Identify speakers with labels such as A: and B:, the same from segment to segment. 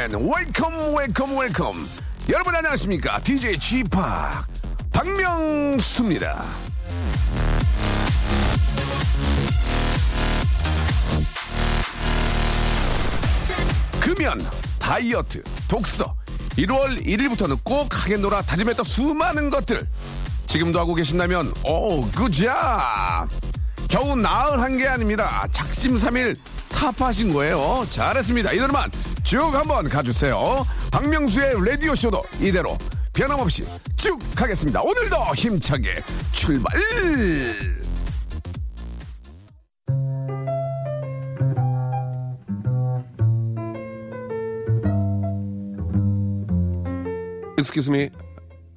A: gentlemen, welcome, welcome, welcome. 여러분 안녕하십니까? DJ G p 박명수입니다. 금연, 다이어트, 독서. 1월 1일부터는 꼭 하겠노라 다짐했던 수많은 것들. 지금도 하고 계신다면, 오, 굿잡! 겨우 나흘 한 게 아닙니다. 작심삼일 탑하신 거예요. 잘했습니다. 이대로만 쭉 한번 가주세요. 박명수의 라디오쇼도 이대로 변함없이 쭉 가겠습니다. 오늘도 힘차게 출발! Excuse me.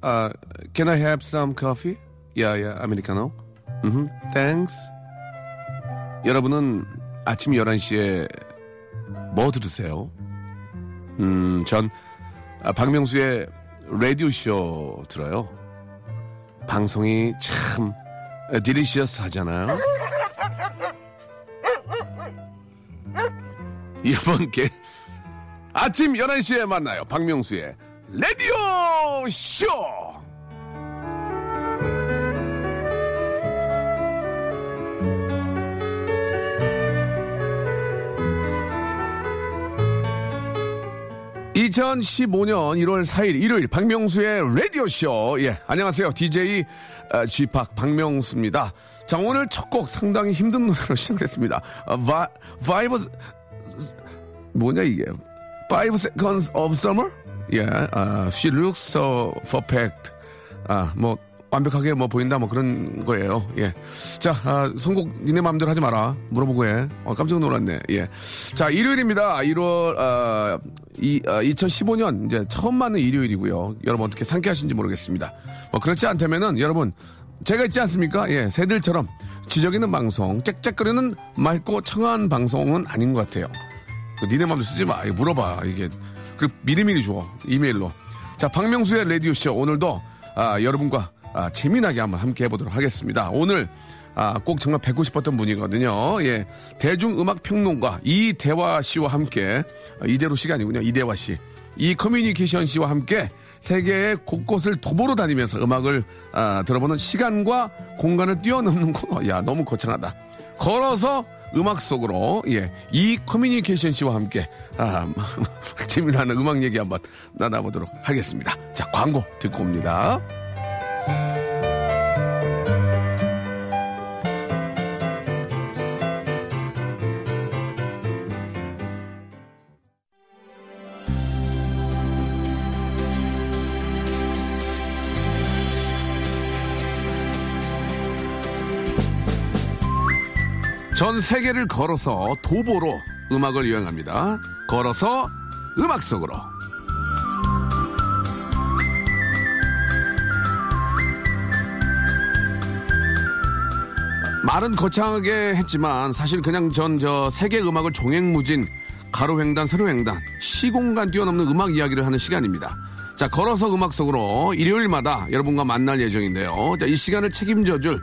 A: Uh, can I have some coffee? Yeah, yeah, americano. Mm-hmm. Thanks. 여러분은 아침 11시에 뭐 들으세요? 음, 전 아, 박명수의 라디오쇼 들어요. 방송이 참 디리시어스 하잖아요. 이번 게 아침 11시에 만나요. 박명수의 라디오쇼! 2015년 1월 4일 일요일 박명수의 라디오쇼. 예, 안녕하세요. DJ 어, G팍 박명수입니다. 자, 오늘 첫 곡 상당히 힘든 노래로 시작됐습니다. 어, 바, Five, 뭐냐 이게. Five Seconds of Summer? 예, 아, She looks so perfect. 아, 뭐, 완벽하게 뭐 보인다 뭐 그런 거예요. 예. 자, 아, 선곡 니네 마음대로 하지 마라. 물어보고 해. 어, 깜짝 놀랐네. 예. 자, 일요일입니다. 1월, 아, 이, 아, 2015년 이제 처음 맞는 일요일이고요. 여러분 어떻게 상쾌하신지 모르겠습니다. 뭐 그렇지 않다면은 여러분 제가 있지 않습니까? 예, 새들처럼 지적이는 방송, 짹짹거리는 맑고 청아한 방송은 아닌 것 같아요. 그 니네 마음대로 쓰지 마. 물어봐. 이게 그 미리미리 줘. 이메일로. 자, 박명수의 라디오 쇼 오늘도 아, 여러분과 아, 재미나게 한번 함께 해보도록 하겠습니다. 오늘 아, 꼭 정말 뵙고 싶었던 분이거든요. 예. 대중음악 평론가 이대화 씨와 함께 아, 이대로 씨가 아니군요. 이대화 씨. 이 커뮤니케이션 씨와 함께 세계의 곳곳을 도보로 다니면서 음악을 아, 들어보는 시간과 공간을 뛰어넘는 거. 야, 너무 거창하다. 걸어서 음악 속으로 예, 이 커뮤니케이션 씨와 함께 아, 재미나는 음악 얘기 한번 나눠보도록 하겠습니다. 자, 광고 듣고 옵니다. 전 세계를 걸어서 도보로 음악을 여행합니다. 걸어서 음악 속으로. 말은 거창하게 했지만 사실 그냥 전 저 세계 음악을 종횡무진 가로횡단 세로횡단 시공간 뛰어넘는 음악 이야기를 하는 시간입니다. 자 걸어서 음악 속으로 일요일마다 여러분과 만날 예정인데요. 자, 이 시간을 책임져줄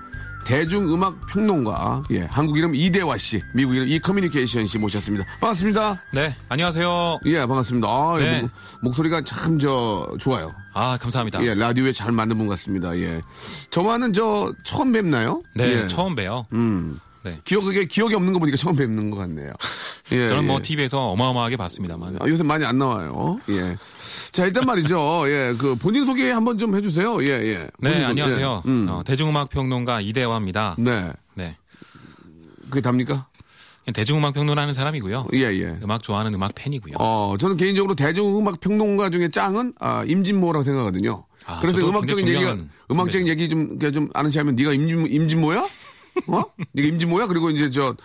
A: 대중음악 평론가, 예, 한국 이름 이대화 씨, 미국 이름 이커뮤니케이션 씨 모셨습니다. 반갑습니다.
B: 네, 안녕하세요.
A: 예, 반갑습니다. 아,
B: 네.
A: 목, 목소리가 참 저 좋아요.
B: 아, 감사합니다.
A: 예, 라디오에 잘 맞는 분 같습니다. 예. 저만은 저 처음 뵙나요?
B: 네,
A: 예.
B: 처음 봬요.
A: 음.
B: 네.
A: 기억에 기억이 없는 거 보니까 처음 뵙는 것 같네요. 예,
B: 저는 뭐
A: 예.
B: TV에서 어마어마하게 봤습니다만.
A: 아, 요새 많이 안 나와요. 예. 자, 일단 말이죠. 예, 그 본인 소개 한번 좀 해주세요. 예, 예.
B: 네,
A: 소개.
B: 안녕하세요.
A: 예. 음.
B: 어, 대중음악 평론가 이대화입니다.
A: 네.
B: 네.
A: 그게 답니까?
B: 대중음악 평론하는 사람이고요.
A: 예, 예.
B: 음악 좋아하는 음악 팬이고요.
A: 어, 저는 개인적으로 대중음악 평론가 중에 짱은 아, 임진모라고 생각하거든요.
B: 아,
A: 그래서 음악적인 얘기가 음악적인 얘기 좀, 좀 아는 체하면 네가 임진 임진모야? 어? 네가 임진모야? 그리고 이제 저그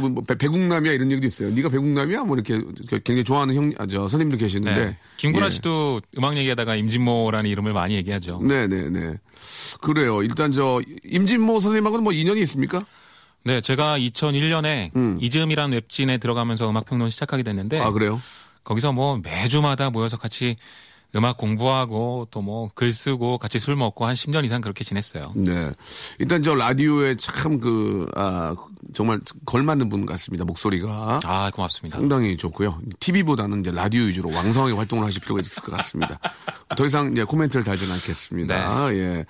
A: 뭐, 배- 배국남이야 이런 얘기도 있어요. 네가 배국남이야? 뭐 이렇게 굉장히 좋아하는 형, 아, 저 선생님들 계시는데.
B: 네. 김구라
A: 예.
B: 씨도 음악 얘기하다가 임진모라는 이름을 많이 얘기하죠.
A: 네, 네, 네. 그래요. 일단 저 임진모 선생님하고는 뭐 인연이 있습니까?
B: 네, 제가 2001년에
A: 음.
B: 이즈음이라는 웹진에 들어가면서 음악 평론 시작하게 됐는데
A: 아 그래요?
B: 거기서 뭐 매주마다 모여서 같이 음악 공부하고 또 뭐 글 쓰고 같이 술 먹고 한 10년 이상 그렇게 지냈어요.
A: 네. 일단 저 라디오에 참 그, 아, 정말 걸맞는 분 같습니다. 목소리가.
B: 아, 고맙습니다.
A: 상당히 좋고요. TV보다는 이제 라디오 위주로 왕성하게 활동을 하실 필요가 있을 것 같습니다. 더 이상 이제 코멘트를 달지는 않겠습니다.
B: 네.
A: 예.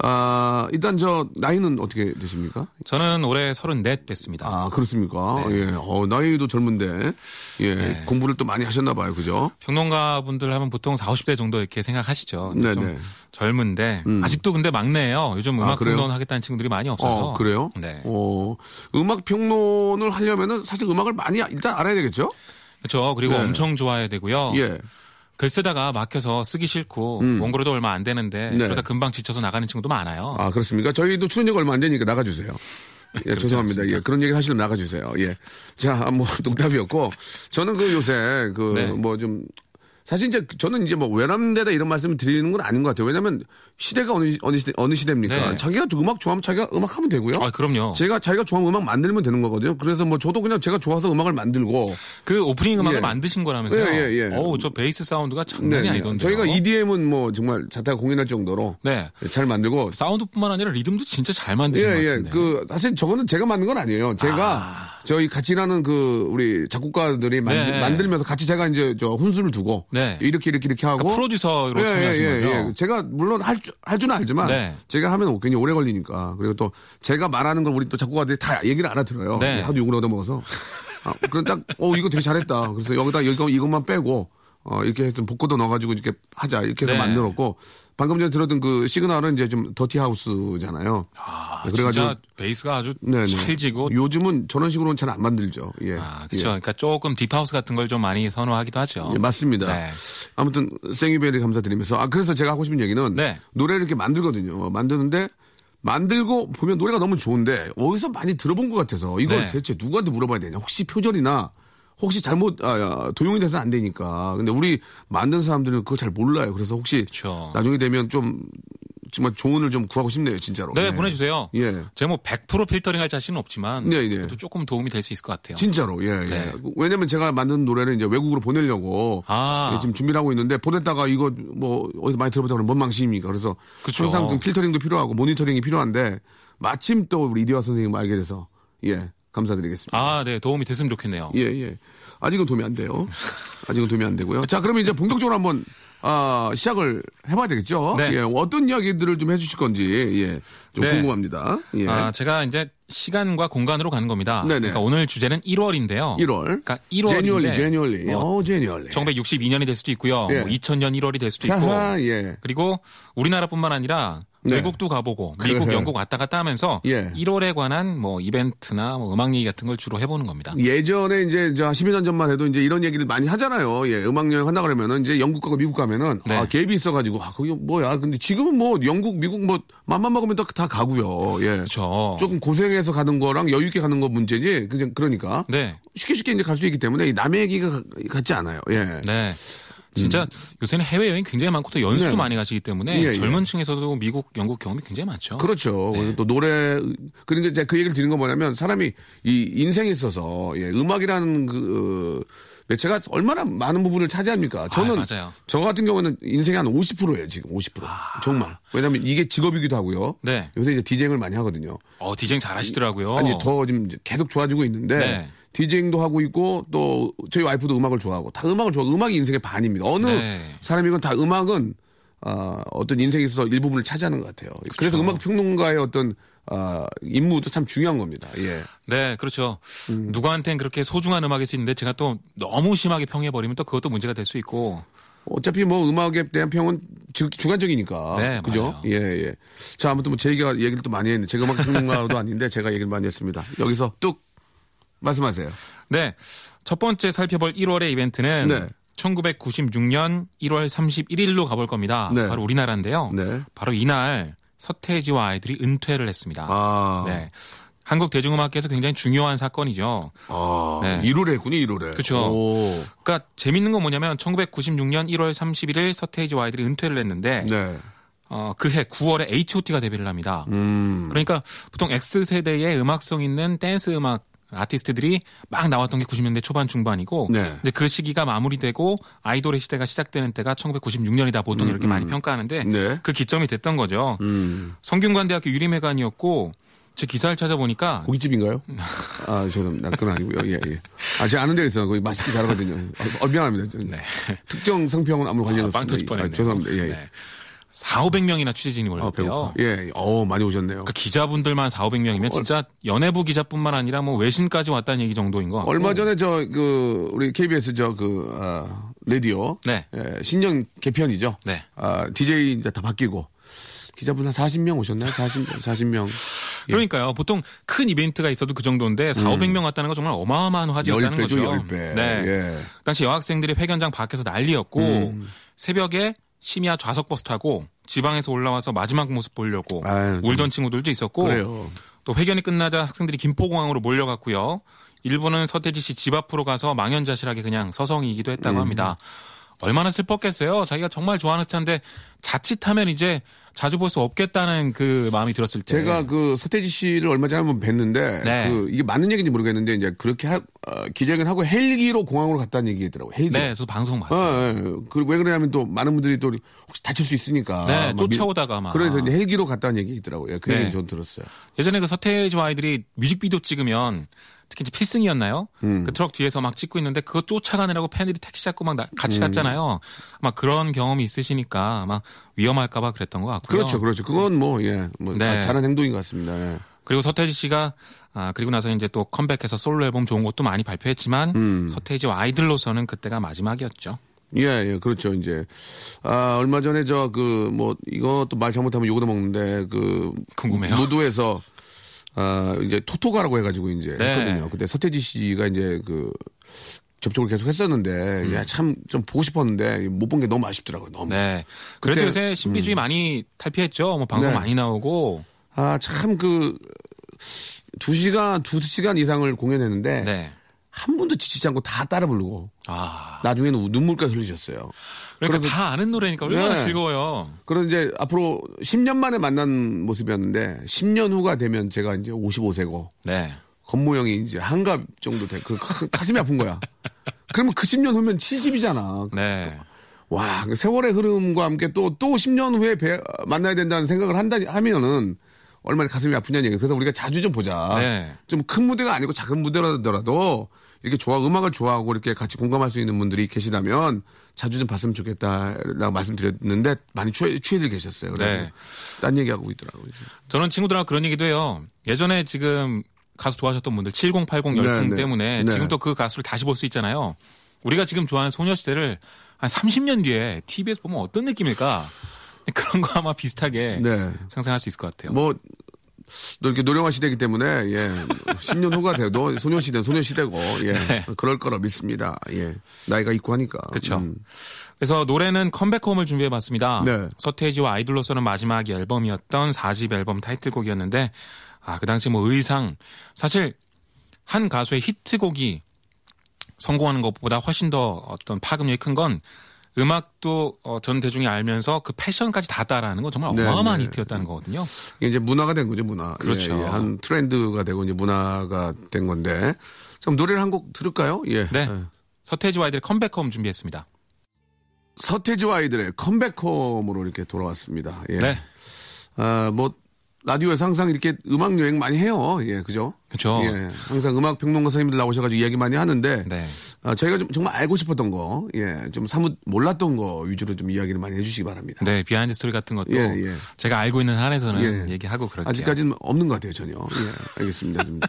A: 아, 일단 저 나이는 어떻게 되십니까?
B: 저는 올해 34 됐습니다.
A: 아, 그렇습니까?
B: 네.
A: 예. 어, 나이도 젊은데, 예. 공부를 또 많이 하셨나 봐요. 그죠?
B: 평론가 분들 하면 보통 40, 50대 정도 이렇게 생각하시죠. 근데 좀
A: 네네.
B: 젊은데 아직도 근데 막내예요. 요즘
A: 아,
B: 음악
A: 그래요?
B: 평론 하겠다는 친구들이 많이 없어서.
A: 어, 그래요?
B: 네.
A: 어, 음악 평론을 하려면은 사실 음악을 많이 일단 알아야 되겠죠?
B: 그렇죠. 그리고
A: 네.
B: 엄청 좋아해야 되고요.
A: 예.
B: 글 쓰다가 막혀서 쓰기 싫고 원고료도 얼마 안 되는데
A: 네.
B: 그러다 금방 지쳐서 나가는 친구도 많아요.
A: 아, 그렇습니까? 저희도 출연료가 얼마 안 되니까 나가주세요. 예, 죄송합니다.
B: 않습니까?
A: 예, 그런 얘기 하시면 나가주세요. 예. 자, 뭐, 농담이었고, 저는 그 요새, 그,
B: 네.
A: 뭐 좀, 사실 이제 저는 이제 뭐 외람되다 이런 말씀을 드리는 건 아닌 것 같아요. 왜냐면 시대가 어느, 시- 어느 시대, 어느 시대입니까?
B: 네.
A: 자기가 음악 좋아하면 자기가 음악 하면 되고요.
B: 아, 그럼요.
A: 제가 자기가 좋아하는 음악 만들면 되는 거거든요. 그래서 뭐 저도 그냥 제가 좋아서 음악을 만들고.
B: 그 오프닝 음악을
A: 예.
B: 만드신 거라면서요?
A: 예, 예, 예.
B: 어우, 저 베이스 사운드가 장난이 아니던데요.
A: 저희가 EDM은 뭐 정말 자타가 공연할 정도로
B: 네.
A: 잘 만들고
B: 사운드뿐만 아니라 리듬도 진짜 잘
A: 예,
B: 만드신 것
A: 예.
B: 같은데.
A: 그, 사실 저거는 제가 만든 건 아니에요. 제가
B: 아.
A: 저희 같이 일하는 그 우리 작곡가들이 만들,
B: 네.
A: 만들 면서 같이 제가 이제 저 훈수를 두고
B: 네.
A: 이렇게 이렇게 이렇게 하고
B: 그러니까 프로듀서로 참여하신 거죠?
A: 제가 물론 할, 줄- 할 줄은 알지만
B: 네.
A: 제가 하면 굉장히 오래 걸리니까 그리고 또 제가 말하는 걸 우리 또 작곡가 들이 다 얘기를 알아들어요.
B: 네.
A: 하도 욕을 얻어먹어서. 아, 그럼 딱, 어, 이거 되게 잘했다. 그래서 여기다 이거, 이것만 빼고, 어, 이렇게 해서 좀 복고도 넣어가지고 이렇게 하자. 이렇게 해서
B: 네.
A: 만들었고, 방금 전에 들었던 그 시그널은 이제 좀 더티 하우스잖아요.
B: 아,
A: 네, 그래가지고-
B: 진짜 베이스가 아주
A: 네네.
B: 찰지고
A: 요즘은 저런 식으로는 잘 안 만들죠. 예.
B: 아, 그렇죠.
A: 예.
B: 그러니까 조금 딥하우스 같은 걸 좀 많이 선호하기도 하죠.
A: 예, 맞습니다.
B: 네.
A: 아무튼 생유베리 감사드리면서 아 그래서 제가 하고 싶은 얘기는
B: 네.
A: 노래를 이렇게 만들거든요. 만드는데 만들고 보면 노래가 너무 좋은데 어디서 많이 들어본 것 같아서 이걸
B: 네.
A: 대체 누구한테 물어봐야 되냐? 혹시 표절이나 혹시 잘못 아, 야, 도용이 돼서 안 되니까. 근데 우리 만든 사람들은 그걸 잘 몰라요. 그래서 혹시
B: 그렇죠.
A: 나중에 되면 좀 정말 조언을 좀 구하고 싶네요, 진짜로.
B: 네,
A: 예.
B: 보내주세요.
A: 예.
B: 제가 뭐 100% 필터링 할 자신은 없지만
A: 네, 네.
B: 그래도 조금 도움이 될 수 있을 것 같아요.
A: 진짜로, 예, 예.
B: 네.
A: 왜냐면 제가 만든 노래를 이제 외국으로 보내려고
B: 아.
A: 예, 지금 준비를 하고 있는데 보냈다가 이거 뭐 어디서 많이 들어보다 그러면 뭔 망신입니까? 그래서
B: 그쵸.
A: 항상 좀 필터링도 필요하고 모니터링이 필요한데 마침 또 우리 이디와 선생님 알게 돼서 예, 감사드리겠습니다.
B: 아, 네, 도움이 됐으면 좋겠네요.
A: 예, 예. 아직은 도움이 안 돼요. 아직은 도움이 안 되고요. 자, 그러면 이제 본격적으로 한번 아, 시작을 해봐야 되겠죠?
B: 네.
A: 예, 어떤 이야기들을 좀 해주실 건지 예, 좀
B: 네.
A: 궁금합니다. 예.
B: 아, 제가 이제 시간과 공간으로 가는 겁니다.
A: 네네.
B: 그러니까 오늘 주제는 1월인데요.
A: 1월.
B: 그러니까 1월인데
A: 제뉴얼리, 제뉴얼리.
B: 뭐
A: 어, 제뉴얼리.
B: 1962년이 될 수도 있고요.
A: 예.
B: 뭐 2000년 1월이 될 수도 있고.
A: 하하, 예.
B: 그리고 우리나라뿐만 아니라
A: 네.
B: 외국도 가보고 미국,
A: 그래.
B: 영국 왔다 갔다 하면서
A: 예.
B: 1월에 관한 뭐 이벤트나 뭐 음악 얘기 같은 걸 주로 해보는 겁니다.
A: 예전에 이제 저 12년 전만 해도 이제 이런 얘기를 많이 하잖아요. 예, 음악 여행 한다 그러면은 이제 영국 가고 미국 가면은
B: 네.
A: 아, 갭이 있어가지고 아, 거기 뭐야. 근데 지금은 뭐 영국, 미국 뭐 맘만 먹으면 다, 다 가고요. 예.
B: 그렇죠.
A: 조금 고생해서 가는 거랑 여유 있게 가는 거 문제지. 그냥 그러니까
B: 네.
A: 쉽게 쉽게 이제 갈 수 있기 때문에 이 남의 얘기가 가- 같지 않아요. 예.
B: 네. 진짜 요새는 해외 여행 굉장히 많고 또 연수도
A: 네.
B: 많이 가시기 때문에
A: 예, 예.
B: 젊은 층에서도 미국, 영국 경험이 굉장히 많죠.
A: 그렇죠.
B: 네.
A: 또 노래 그러니까 제가 그 얘기를 드리는 건 뭐냐면 사람이 이 인생에 있어서 예, 음악이라는 그 어, 매체가 얼마나 많은 부분을 차지합니까? 저는
B: 아.
A: 저 같은 경우는 인생의 한 50%예요, 지금 50%. 정말. 왜냐면 이게 직업이기도 하고요.
B: 아. 네.
A: 요새 이제 디제잉을 많이 하거든요.
B: 어, 디제잉 잘 하시더라고요.
A: 아니 더 지금 계속 좋아지고 있는데
B: 네.
A: 디제잉도 하고 있고 또 저희 와이프도 음악을 좋아하고 다 음악을 좋아. 음악이 인생의 반입니다. 어느
B: 네.
A: 사람이건 다 음악은 아, 어떤 인생에 있어서 일부분을 차지하는 것 같아요. 그래서 음악 평론가의 어떤 아, 임무도 참 중요한 겁니다. 예.
B: 네, 그렇죠.
A: 음.
B: 누구한테는 그렇게 소중한 음악일 수 있는데 제가 또 너무 심하게 평해 버리면 또 그것도 문제가 될 수 있고.
A: 어차피 뭐 음악에 대한 평은 주, 주관적이니까.
B: 네,
A: 그죠?
B: 맞아요.
A: 예, 예. 자, 아무튼 뭐 제 얘기가 얘기를 또 많이 했는데 제가 음악 평론가도 아닌데 제가 얘기를 많이 했습니다. 여기서 뚝 말씀하세요.
B: 네. 첫 번째 살펴볼 1월의 이벤트는
A: 네.
B: 1996년 1월 31일로 가볼 겁니다.
A: 네.
B: 바로 우리나라인데요.
A: 네.
B: 바로 이날 서태지와 아이들이 은퇴를 했습니다.
A: 아.
B: 네. 한국 대중음악계에서 굉장히 중요한 사건이죠.
A: 아.
B: 네.
A: 1월에 했군요, 1월에.
B: 그쵸.
A: 오.
B: 그러니까 재밌는 건 뭐냐면 1996년 1월 31일 서태지와 아이들이 은퇴를 했는데
A: 네.
B: 어, 그해 9월에 H.O.T가 데뷔를 합니다.
A: 음.
B: 그러니까 보통 X세대의 음악성 있는 댄스 음악 아티스트들이 막 나왔던 게 90년대 초반 중반이고
A: 네.
B: 이제 그 시기가 마무리되고 아이돌의 시대가 시작되는 때가 1996년이다 보통 이렇게 많이 평가하는데
A: 네.
B: 그 기점이 됐던 거죠.
A: 음.
B: 성균관대학교 유림회관이었고 제 기사를 찾아보니까
A: 고깃집인가요? 아, 죄송합니다. 그건 아니고요. 예, 예. 아, 제가 아는 데 있어요. 거기 맛있게 잘하거든요. 어, 어, 미안합니다.
B: 네.
A: 특정 상표하고는 아무 관련
B: 아, 빵 터질
A: 없습니다.
B: 뻔했네요.
A: 아, 죄송합니다. 예, 예.
B: 네. 4, 500명이나 취재진이
A: 아,
B: 몰렸대요.
A: 배고파. 예, 어 많이 오셨네요.
B: 그 기자분들만 4, 500명이면 진짜 연예부 기자뿐만 아니라 뭐 외신까지 왔다는 얘기 정도인 거.
A: 얼마 전에 저 그 우리 KBS 저그 아, 라디오
B: 네.
A: 예, 신년 개편이죠.
B: 네.
A: 아, DJ 이제 다 바뀌고 기자분 한 40명 오셨나요? 40 40명.
B: 그러니까요. 보통 큰 이벤트가 있어도 그 정도인데 4, 500명 왔다는 건 정말 어마어마한 화제였다는
A: 10배죠,
B: 거죠.
A: 10배.
B: 네.
A: 예.
B: 당시 여학생들이 회견장 밖에서 난리였고
A: 음.
B: 새벽에 심야 좌석 버스 타고 지방에서 올라와서 마지막 모습 보려고
A: 아유, 참.
B: 울던 친구들도 있었고
A: 그래요.
B: 또 회견이 끝나자 학생들이 김포공항으로 몰려갔고요. 일부는 서태지 씨 집 앞으로 가서 망연자실하게 그냥 서성이기도 했다고
A: 음.
B: 합니다. 얼마나 슬펐겠어요. 자기가 정말 좋아하는 스타인데 자칫하면 이제 자주 볼 수 없겠다는 그 마음이 들었을 때.
A: 제가 그 서태지 씨를 얼마 전에 한번 뵀는데
B: 네.
A: 그 이게 맞는 얘기인지 모르겠는데 이제 그렇게 하, 어, 기자회견 하고 헬기로 공항으로 갔다는 얘기더라고요. 헬기.
B: 네, 저도 방송
A: 어,
B: 봤어요.
A: 예. 그리고 왜 그러냐면 또 많은 분들이 또 혹시 다칠 수 있으니까.
B: 네, 쫓아오다가 막.
A: 그래서 이제 헬기로 갔다는 얘기 있더라고요. 그
B: 네.
A: 얘기는 전 들었어요.
B: 예전에 그 서태지와 아이들이 뮤직비디오 찍으면 특히 이제 필승이었나요?
A: 음.
B: 그 트럭 뒤에서 막 찍고 있는데 그거 쫓아가느라고 팬들이 택시 잡고 막 나- 같이 갔잖아요. 막 그런 경험이 있으시니까 막 위험할까봐 그랬던 것 같고요.
A: 그렇죠, 그렇죠. 그건 뭐, 예, 뭐,
B: 네.
A: 자- 잘한 행동인 것 같습니다. 예.
B: 그리고 서태지 씨가 아 그리고 나서 이제 또 컴백해서 솔로 앨범 좋은 것도 많이 발표했지만
A: 음.
B: 서태지와 아이들로서는 그때가 마지막이었죠.
A: 예, 예, 그렇죠. 이제, 아, 얼마 전에 저, 그, 뭐, 이것도 말 잘못하면 욕을 먹는데, 그.
B: 궁금해요.
A: 무도에서, 아, 이제 토토가라고 해가지고 이제
B: 네.
A: 했거든요. 그때 서태지 씨가 이제 그, 접촉을 계속 했었는데, 야, 참좀 보고 싶었는데, 못 본 게 너무 아쉽더라고요. 너무.
B: 음. 네. 그래도 요새 신비주의 많이 탈피했죠. 뭐 방송
A: 네.
B: 많이 나오고.
A: 아, 참 그, 두 시간, 두 시간 이상을 공연했는데,
B: 네.
A: 한 분도 지치지 않고 다 따라 부르고,
B: 아.
A: 나중에는 눈물까지 흘리셨어요.
B: 그러니까
A: 그래서-
B: 다 아는 노래니까 얼마나
A: 네.
B: 즐거워요.
A: 그런 이제 앞으로 10년 만에 만난 모습이었는데 10년 후가 되면 제가 이제 55세고
B: 네.
A: 겉모형이 이제 한갑 정도 돼. 그 가- 가슴이 아픈 거야. 그러면 그 10년 후면 70이잖아.
B: 네.
A: 와, 그 세월의 흐름과 함께 또, 또 10년 후에 배- 만나야 된다는 생각을 한다, 하면은 얼마나 가슴이 아프냐는 얘기. 그래서 우리가 자주 좀 보자.
B: 네.
A: 좀 큰 무대가 아니고 작은 무대라더라도 이렇게 좋아, 음악을 좋아하고 이렇게 같이 공감할 수 있는 분들이 계시다면 자주 좀 봤으면 좋겠다라고 말씀드렸는데 많이 취해, 취해들 계셨어요. 그래서
B: 네.
A: 딴 얘기하고 있더라고요.
B: 저는 친구들하고 그런 얘기도 해요. 예전에 지금 가수 좋아하셨던 분들 7080
A: 네,
B: 열풍
A: 네.
B: 때문에
A: 네.
B: 지금 또 그 가수를 다시 볼 수 있잖아요. 우리가 지금 좋아하는 소녀시대를 한 30년 뒤에 TBS 보면 어떤 느낌일까? 그런 거 아마 비슷하게
A: 네.
B: 상상할 수 있을 것 같아요.
A: 뭐, 또 이렇게 노령화 시대이기 때문에, 예. 10년 후가 돼도 소녀시대는 소녀시대고, 예.
B: 네.
A: 그럴 거라 믿습니다. 예. 나이가 있고 하니까.
B: 그쵸.
A: 음.
B: 그래서 노래는 컴백홈을 준비해봤습니다.
A: 네.
B: 서태지와 아이돌로서는 마지막 앨범이었던 4집 앨범 타이틀곡이었는데 아 그 당시 뭐 의상 사실 한 가수의 히트곡이 성공하는 것보다 훨씬 더 어떤 파급력이 큰 건 음악도 어, 전 대중이 알면서 그 패션까지 다 따라하는 건 정말
A: 네,
B: 어마어마한
A: 네.
B: 히트였다는 거거든요.
A: 이게 이제 문화가 된 거죠, 문화.
B: 그렇죠.
A: 예, 예. 한 트렌드가 되고 이제 문화가 된 건데. 그럼 노래를 한 곡 들을까요? 예.
B: 네.
A: 예.
B: 서태지와 아이들의 컴백홈 준비했습니다.
A: 서태지와 아이들의 컴백홈으로 이렇게 돌아왔습니다. 예.
B: 네.
A: 아, 뭐, 라디오에서 항상 이렇게 음악 여행 많이 해요. 예, 그죠?
B: 그렇죠.
A: 예. 항상 음악 평론가 선생님들 나오셔가지고 이야기 많이 하는데.
B: 네.
A: 아, 저희가 좀 정말 알고 싶었던 거, 예, 좀 사뭇 몰랐던 거 위주로 좀 이야기를 많이 해주시기 바랍니다.
B: 네, 비하인드 스토리 같은 것도
A: 예, 예.
B: 제가 알고 있는 한에서는
A: 예.
B: 얘기하고 그럴게요.
A: 아직까지는 없는 것 같아요, 전혀. 예, 알겠습니다. 좀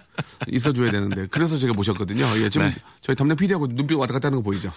A: 있어줘야 되는데. 그래서 제가 모셨거든요. 예, 지금
B: 네.
A: 저희 담당 PD하고 눈빛 왔다 갔다 하는 거 보이죠?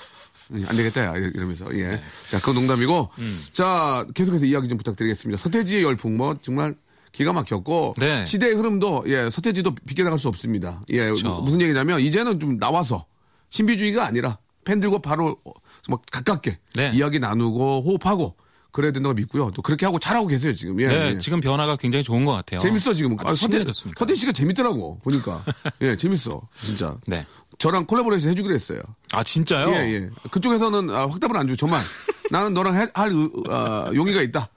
A: 예, 안 되겠다, 야, 이러면서. 예.
B: 네.
A: 자, 그건 농담이고.
B: 음.
A: 자, 계속해서 이야기 좀 부탁드리겠습니다. 서태지의 열풍, 뭐, 정말 기가 막혔고.
B: 네.
A: 시대의 흐름도, 예, 서태지도 비껴나갈 수 없습니다. 예,
B: 그렇죠.
A: 무슨 얘기냐면, 이제는 좀 나와서, 신비주의가 아니라, 팬들과 바로, 어, 막 가깝게,
B: 네.
A: 이야기 나누고, 호흡하고, 그래야 된다고 믿고요. 또 그렇게 하고 잘하고 계세요, 지금. 예,
B: 네,
A: 예.
B: 지금 변화가 굉장히 좋은 것 같아요.
A: 재밌어 지금.
B: 아,
A: 서태. 서태 씨가 재밌더라고 보니까. 예, 재밌어 진짜.
B: 네.
A: 저랑 콜라보레이션 해주기로 했어요.
B: 아 진짜요?
A: 예, 예. 그쪽에서는 아, 확답을 안 주고 저만 나는 너랑 해- 할 의- 아, 용의가 있다.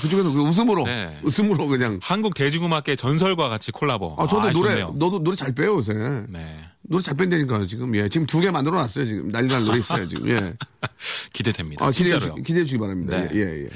A: 그쪽에서 그 웃음으로
B: 네.
A: 웃음으로 그냥
B: 한국 대중음악계 전설과 같이 콜라보.
A: 아 저도 노래
B: 좋네요.
A: 너도 노래 잘 빼요 요새
B: 네.
A: 노래 잘 뺀다니까요 지금 예 지금 두 개 만들어 놨어요 지금 난리난 노래 있어요 지금 예
B: 기대됩니다.
A: 아, 기대해. 주, 기대해 주기 바랍니다
B: 네.
A: 예 예.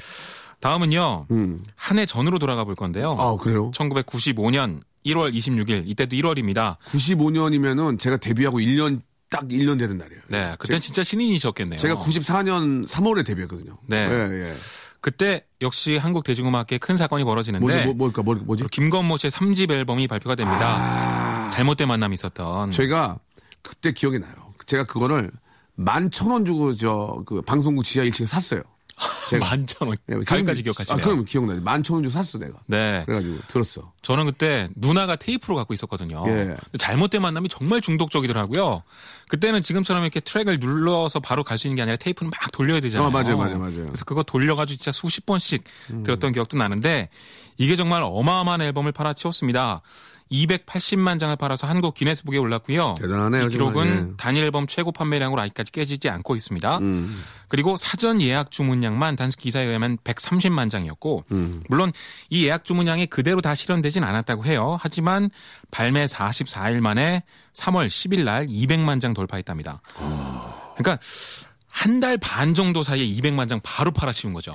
B: 다음은요.
A: 음.
B: 한 해 전으로 돌아가 볼 건데요.
A: 아 그래요
B: 1995년 1월 26일 이때도 1월입니다.
A: 95년이면은 제가 데뷔하고 1년 딱 1년 되는 날이에요
B: 네, 그땐 진짜 신인이셨겠네요.
A: 제가 94년 3월에 데뷔했거든요
B: 네.
A: 예, 예.
B: 그때 역시 한국 대중음악계 큰 사건이 벌어지는데
A: 뭐지? 뭐, 뭘까? 뭐, 뭐지?
B: 바로 김건모 씨의 3집 앨범이 발표가 됩니다.
A: 아.
B: 잘못된 만남이 있었던.
A: 제가 그때 기억이 나요. 제가 그거를 만 천 원 주고 저 그 방송국 지하 1층에 샀어요 제가
B: 만천 원.
A: 예,
B: 가격까지
A: 기억-
B: 기억하시네요.
A: 아, 그럼 기억나요. 만천 원 주고 샀어, 내가.
B: 네.
A: 그래가지고 들었어.
B: 저는 그때 누나가 테이프로 갖고 있었거든요.
A: 예.
B: 잘못된 만남이 정말 중독적이더라고요. 그때는 지금처럼 이렇게 트랙을 눌러서 바로 갈 수 있는 게 아니라 테이프는 막 돌려야 되잖아요.
A: 어, 맞아요, 맞아요, 맞아요.
B: 그래서 그거 돌려가지고 진짜 수십 번씩 들었던 기억도 나는데 이게 정말 어마어마한 앨범을 팔아치웠습니다. 280만 장을 팔아서 한국 기네스북에 올랐고요.
A: 대단하네요,
B: 이 기록은
A: 예.
B: 단일 앨범 최고 판매량으로 아직까지 깨지지 않고 있습니다.
A: 음.
B: 그리고 사전 예약 주문량만 단순 기사에 의하면 130만 장이었고
A: 음.
B: 물론 이 예약 주문량이 그대로 다 실현되진 않았다고 해요. 하지만 발매 44일 만에 3월 10일 날 200만 장 돌파했답니다. 그러니까 한 달 반 정도 사이에 200만 장 바로 팔아치운 거죠.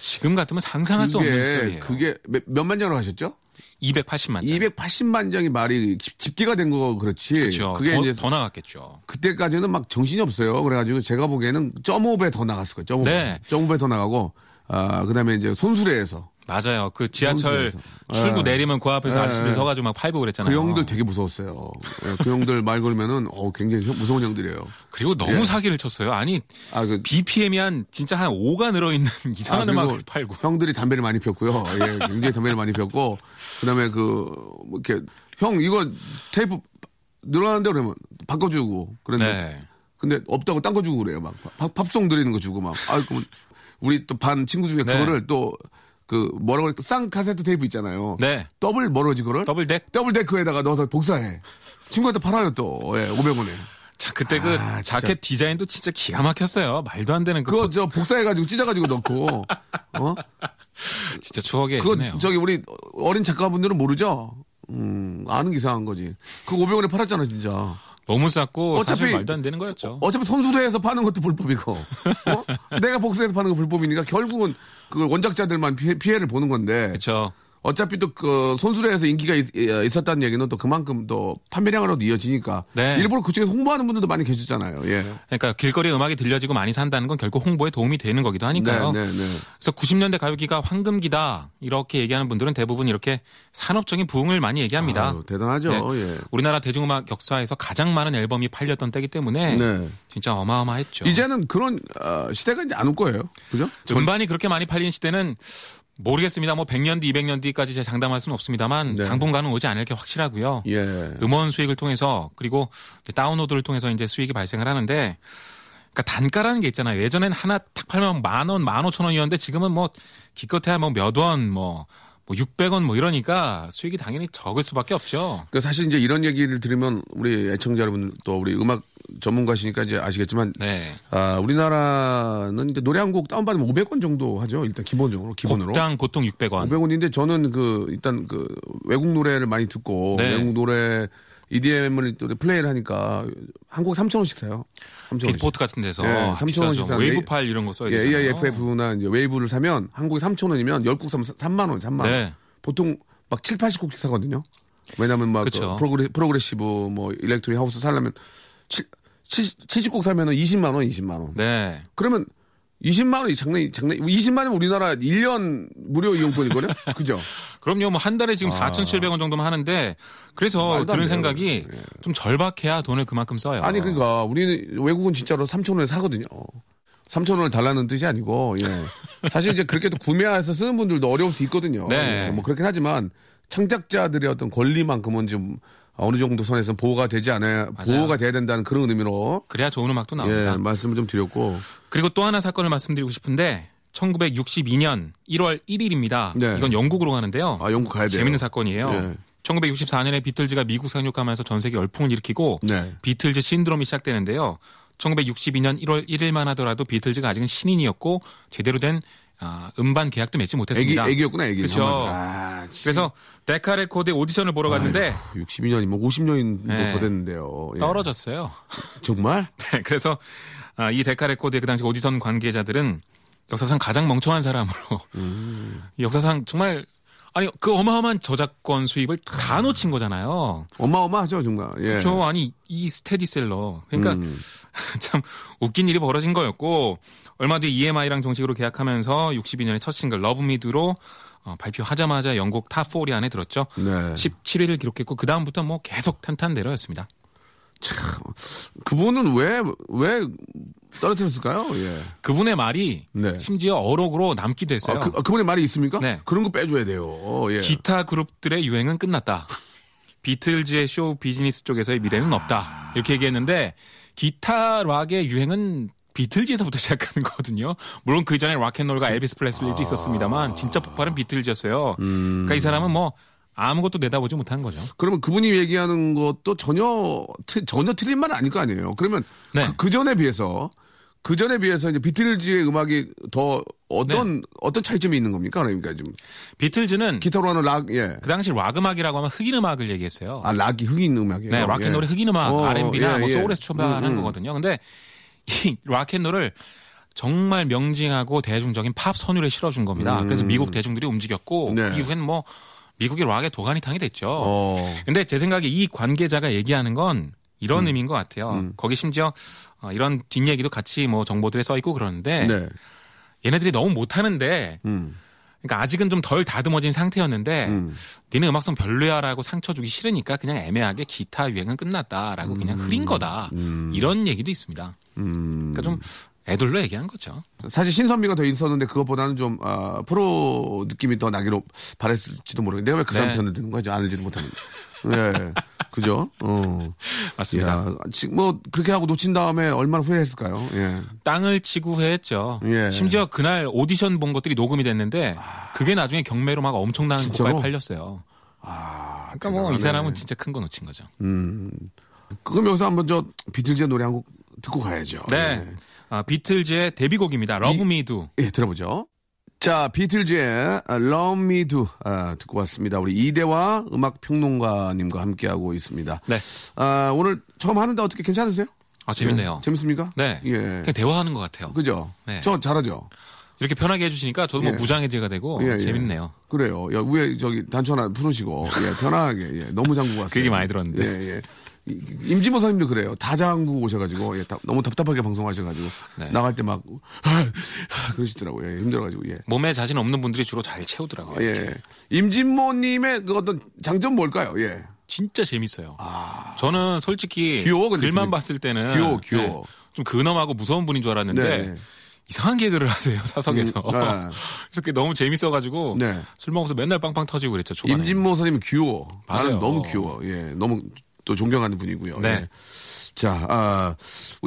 B: 지금 같으면 상상할 수 없는 수예요.
A: 그게 몇, 몇만 장으로 하셨죠?
B: 280만 장.
A: 280만 장이 말이 집- 집계가 된 거 그렇지.
B: 그렇죠.
A: 그게
B: 더,
A: 이제
B: 더 나갔겠죠.
A: 그때까지는 막 정신이 없어요. 그래가지고 제가 보기에는 점오배 더 나갔을 거예요. 점오배.
B: 네.
A: 점오배 더 나가고, 아, 그 다음에 이제 손수레에서.
B: 맞아요. 그 지하철. 출구
A: 예.
B: 내리면 그 앞에서
A: 예,
B: 아저씨들
A: 예.
B: 서가지고 막 팔고
A: 그
B: 그랬잖아요.
A: 형들 되게 무서웠어요. 예, 그 형들 말 걸면은, 어, 굉장히 형- 무서운 형들이에요.
B: 그리고 너무
A: 예.
B: 사기를 쳤어요. 아니
A: 아, 그,
B: BPM이 한 진짜 한 5가 늘어 있는 이상한
A: 아,
B: 음악을 팔고.
A: 형들이 담배를 많이 폈고요. 예, 굉장히 담배를 많이 폈고, 그 다음에 그, 뭐 이렇게, 형, 이거 테이프 늘어나는데 그러면 바꿔주고, 그런데,
B: 네.
A: 근데 없다고 딴 거 주고 그래요. 막, 팝, 팝송 드리는 거 주고 막. 아, 그 우리 또 반 친구 중에
B: 네.
A: 그거를 또, 그, 뭐라고 그래, 쌍 카세트 테이프 있잖아요.
B: 네.
A: 더블 뭐라지, 그거를?
B: 더블 덱.
A: 더블 데크에다가 넣어서 복사해. 친구한테 팔아요, 또. 예, 500원에.
B: 자, 그때 그
A: 아, 진짜.
B: 자켓 디자인도 진짜 기가 막혔어요. 말도 안 되는 그
A: 그거 저 복사해가지고 찢어가지고 넣고, 어?
B: 진짜 추억의
A: 그거
B: 네요
A: 저기 우리 어린 작가분들은 모르죠? 음, 아는 게 이상한 거지. 그 500원에 팔았잖아, 진짜.
B: 너무 쌌고
A: 어차피-
B: 사실 말도 안 되는 거였죠.
A: 어차피 손수레해서 파는 것도 불법이고, 어? 내가 복사해서 파는 거 불법이니까 결국은 그 원작자들만 피해, 를 보는 건데,
B: 그렇죠.
A: 어차피 또 그 손수레에서 인기가 있, 었다는 얘기는 또 그만큼 또 판매량으로도 이어지니까,
B: 네.
A: 일부러 그쪽에서 홍보하는 분들도 많이 계셨잖아요. 예.
B: 그러니까 길거리 음악이 들려지고 많이 산다는 건 결국 홍보에 도움이 되는 거기도 하니까요.
A: 네, 네, 네.
B: 그래서 90년대 가요기가 황금기다 이렇게 얘기하는 분들은 대부분 이렇게 산업적인 부흥을 많이 얘기합니다.
A: 아유, 대단하죠.
B: 네.
A: 예.
B: 우리나라 대중음악 역사에서 가장 많은 앨범이 팔렸던 때기 때문에
A: 네.
B: 진짜 어마어마했죠.
A: 이제는 그런 어, 시대가 이제 안 올 거예요. 그죠?
B: 음반이 그렇게 많이 팔린 시대는 모르겠습니다. 뭐 100년 뒤, 200년 뒤까지 제가 장담할 수는 없습니다만
A: 네.
B: 당분간은 오지 않을 게 확실하고요.
A: 예.
B: 음원 수익을 통해서 그리고 다운로드를 통해서 이제 수익이 발생을 하는데 그러니까 단가라는 게 있잖아요. 예전엔 하나 탁 팔면 만 원, 만 오천 원이었는데 지금은 뭐 기껏해야 뭐 몇 원, 뭐, 뭐 600원 뭐 이러니까 수익이 당연히 적을 수밖에 없죠.
A: 그 사실 이제 이런 얘기를 들으면 우리 애청자 여러분 또 우리 음악 전문가시니까 이제 아시겠지만
B: 네.
A: 아, 우리나라는 노래 한 곡 다운받으면 500원 정도 하죠. 일단 기본적으로 기본으로.
B: 곡당 보통 600원.
A: 500원인데 저는 그 일단 그 외국 노래를 많이 듣고
B: 네.
A: 외국 노래 EDM을 또 플레이를 하니까 한곡 3,000원씩 사요. 3,000원씩.
B: Beatport 같은 데서
A: 예,
B: 아,
A: 3,000원
B: 비싸죠.
A: 씩 사는데
B: 웨이브 파일 이런 거 써야
A: 예,
B: 되잖아요.
A: AIFF나 이제 웨이브를 사면 한 곡에 3,000원이면 10곡 사면 3만 원, 3만 원.
B: 네.
A: 보통 막 7, 80곡씩 사거든요. 왜냐면 막.
B: 그
A: progre, progressive 뭐 electronic house 살려면 7, 70곡 사면은 20만 원, 20만 원.
B: 네.
A: 그러면 20만 원이 장난 장난 20만 원이면 우리나라 1년 무료 이용권이거든요. 그죠?
B: 그럼요. 뭐 한 달에 지금 4,700원 정도면 하는데 그래서
A: 아.
B: 드는. 생각이
A: 예.
B: 좀 절박해야 돈을 그만큼 써요.
A: 아니 그러니까 우리는 외국은 진짜로 3천 원에 사거든요. 3천 원을 달라는 뜻이 아니고 예. 사실 이제 그렇게 또 구매해서 쓰는 분들도 어려울 수 있거든요.
B: 네.
A: 예, 뭐 그렇긴 하지만 창작자들의 어떤 권리만큼은 좀 어느 정도 선에서 보호가 되지 않아야
B: 맞아요.
A: 보호가 돼야 된다는 그런 의미로
B: 그래야 좋은 음악도 나옵니다.
A: 예, 말씀을 좀 드렸고
B: 그리고 또 하나 사건을 말씀드리고 싶은데 1962년 1월 1일입니다.
A: 네.
B: 이건 영국으로 가는데요.
A: 아 영국 가야 돼요.
B: 재밌는 사건이에요.
A: 예.
B: 1964년에 비틀즈가 미국 상륙하면서 전 세계 열풍을 일으키고
A: 네.
B: 비틀즈 신드롬이 시작되는데요. 1962년 1월 1일만 하더라도 비틀즈가 아직은 신인이었고 제대로 된 아, 음반 계약도 맺지
A: 애기,
B: 못했습니다.
A: 애기였구나, 애기. 정말. 아,
B: 그래서 데카 레코드 오디션을 보러 갔는데
A: 62년이면 50년이
B: 네.
A: 더 됐는데요. 예.
B: 떨어졌어요.
A: 정말?
B: 네, 그래서 아, 이 데카 레코드의 그 당시 오디션 관계자들은 역사상 가장 멍청한 사람으로
A: 음.
B: 이 역사상 정말 아니 그 어마어마한 저작권 수입을 다 놓친 거잖아요.
A: 어마어마하죠, 정말. 예.
B: 저 아니 이 스테디셀러 그러니까
A: 음.
B: 참 웃긴 일이 벌어진 거였고 얼마 뒤에 EMI랑 정식으로 계약하면서 62년에 첫 싱글 Love Me Do로 어, 발표하자마자 영국 top 4 안에 들었죠.
A: 네.
B: 17위를 기록했고 그 다음부터 뭐 계속 탄탄대로였습니다.
A: 그분은 왜, 왜 떨어뜨렸을까요? 예.
B: 그분의 말이
A: 네.
B: 심지어 어록으로 남기도 했어요.
A: 아, 그, 아, 그분의 말이 있습니까?
B: 네.
A: 그런 거 빼줘야 돼요. 예.
B: 기타 그룹들의 유행은 끝났다. 비틀즈의 쇼 비즈니스 쪽에서의 미래는 없다. 이렇게 얘기했는데 기타 락의 유행은 비틀즈에서부터 시작한 거거든요. 물론 그 전에 락앤롤과 엘비스 프레슬리도 있었습니다만 진짜 폭발은 비틀즈였어요. 그러니까 이 사람은 뭐 아무것도 내다보지 못한 거죠.
A: 그러면 그분이 얘기하는 것도 전혀, 트- 전혀 틀린 말은 아닐 거 아니에요. 그러면
B: 네.
A: 그, 그 전에 비해서, 그 전에 비해서 이제 비틀즈의 음악이 더 어떤, 어떤 차이점이 있는 겁니까? 그러니까 좀
B: 비틀즈는
A: 기타로 하는 락, 예.
B: 그 당시 락 음악이라고 하면 흑인 음악을 얘기했어요.
A: 아, 락이 흑인 음악이에요.
B: 네, 락앤롤이
A: 예.
B: 흑인 음악,
A: 어,
B: R&B나
A: 예,
B: 뭐
A: 예.
B: 소울에서 출발한
A: 음, 음.
B: 거거든요. 근데 이 락앤롤을 정말 명징하고 대중적인 팝 선율에 실어준 겁니다. 그래서 미국 대중들이 움직였고
A: 음. 네.
B: 그 이후엔 뭐 미국이 락의 도가니탕이 됐죠.
A: 어.
B: 근데 제 생각에 이 관계자가 얘기하는 건 이런
A: 음.
B: 의미인 것 같아요. 거기 심지어 어, 이런 뒷얘기도 같이 뭐 정보들에 써 있고 그러는데
A: 네.
B: 얘네들이 너무 못하는데
A: 음.
B: 그러니까 아직은 좀 덜 다듬어진 상태였는데
A: 음.
B: 니네 음악성 별로야라고 상처 주기 싫으니까 그냥 애매하게 기타 유행은 끝났다라고 그냥 흐린 거다 이런 얘기도 있습니다.
A: 음.
B: 그러니까 좀 애들로 얘기한 거죠.
A: 사실 신선미가 더 있었는데 그것보다는 좀 아, 프로 느낌이 더 나기로 바랬을지도 모르겠는데 내가 왜그 사람
B: 네.
A: 편을 드는 거지 알지도 못하는데 예 그죠 어
B: 맞습니다.
A: 야, 지금 뭐 그렇게 하고 놓친 다음에 얼마나 후회했을까요 예
B: 땅을 치고 후회했죠.
A: 예.
B: 심지어 그날 오디션 본 것들이 녹음이 됐는데 그게 나중에 경매로 막 엄청난
A: 진짜로?
B: 고가에 팔렸어요.
A: 아,
B: 그러니까 뭐 이. 사람은 진짜 큰 거 놓친 거죠.
A: 음 그럼 여기서 한번 저 비틀즈의 노래 한 곡 듣고 가야죠
B: 네. 아, 비틀즈의 데뷔곡입니다. Love Me Do.
A: 예, 예, 들어보죠 자 비틀즈의 Love Me Do 아, 듣고 왔습니다 우리 이대화 음악 평론가님과 함께하고 있습니다
B: 네.
A: 아, 오늘 처음 하는데 어떻게 괜찮으세요?
B: 아, 재밌네요.
A: 예, 재밌습니까?
B: 네.
A: 예.
B: 그냥 대화하는 것 같아요.
A: 그죠?
B: 네.
A: 저 잘하죠?
B: 이렇게 편하게 해주시니까 저도 뭐
A: 예.
B: 무장해제가 되고
A: 예, 예.
B: 재밌네요.
A: 그래요. 야, 위에 저기 단추 하나 풀으시고, 예, 편하게, 예, 너무 장구 왔어요.
B: 그 얘기 많이 들었는데.
A: 예, 예. 이- 임진모 선생님도 그래요. 다 장구 오셔가지고, 예, 다- 너무 답답하게 방송하셔가지고,
B: 네.
A: 나갈 때 막, 그러시더라고요. 예, 힘들어가지고, 예.
B: 몸에 자신 없는 분들이 주로 잘 채우더라고요.
A: 예. 임진모님의 그 어떤 장점 뭘까요? 예.
B: 진짜 재밌어요. 저는 솔직히
A: 아. 귀여워, 근데
B: 글만
A: 되게.
B: 봤을 때는
A: 귀여워, 귀여워.
B: 네, 좀 근엄하고 무서운 분인 줄 알았는데
A: 네, 네.
B: 이상한 개그를 하세요 사석에서.
A: 음, 네.
B: 그래서 그게 너무 재밌어가지고
A: 네.
B: 술 먹어서 맨날 빵빵 터지고 그랬죠 초반에.
A: 임진모 선생님은 귀여워.
B: 맞아요.
A: 나는 너무 귀여워. 예. 너무 또 존경하는 분이고요.
B: 네.
A: 예. 자, 아,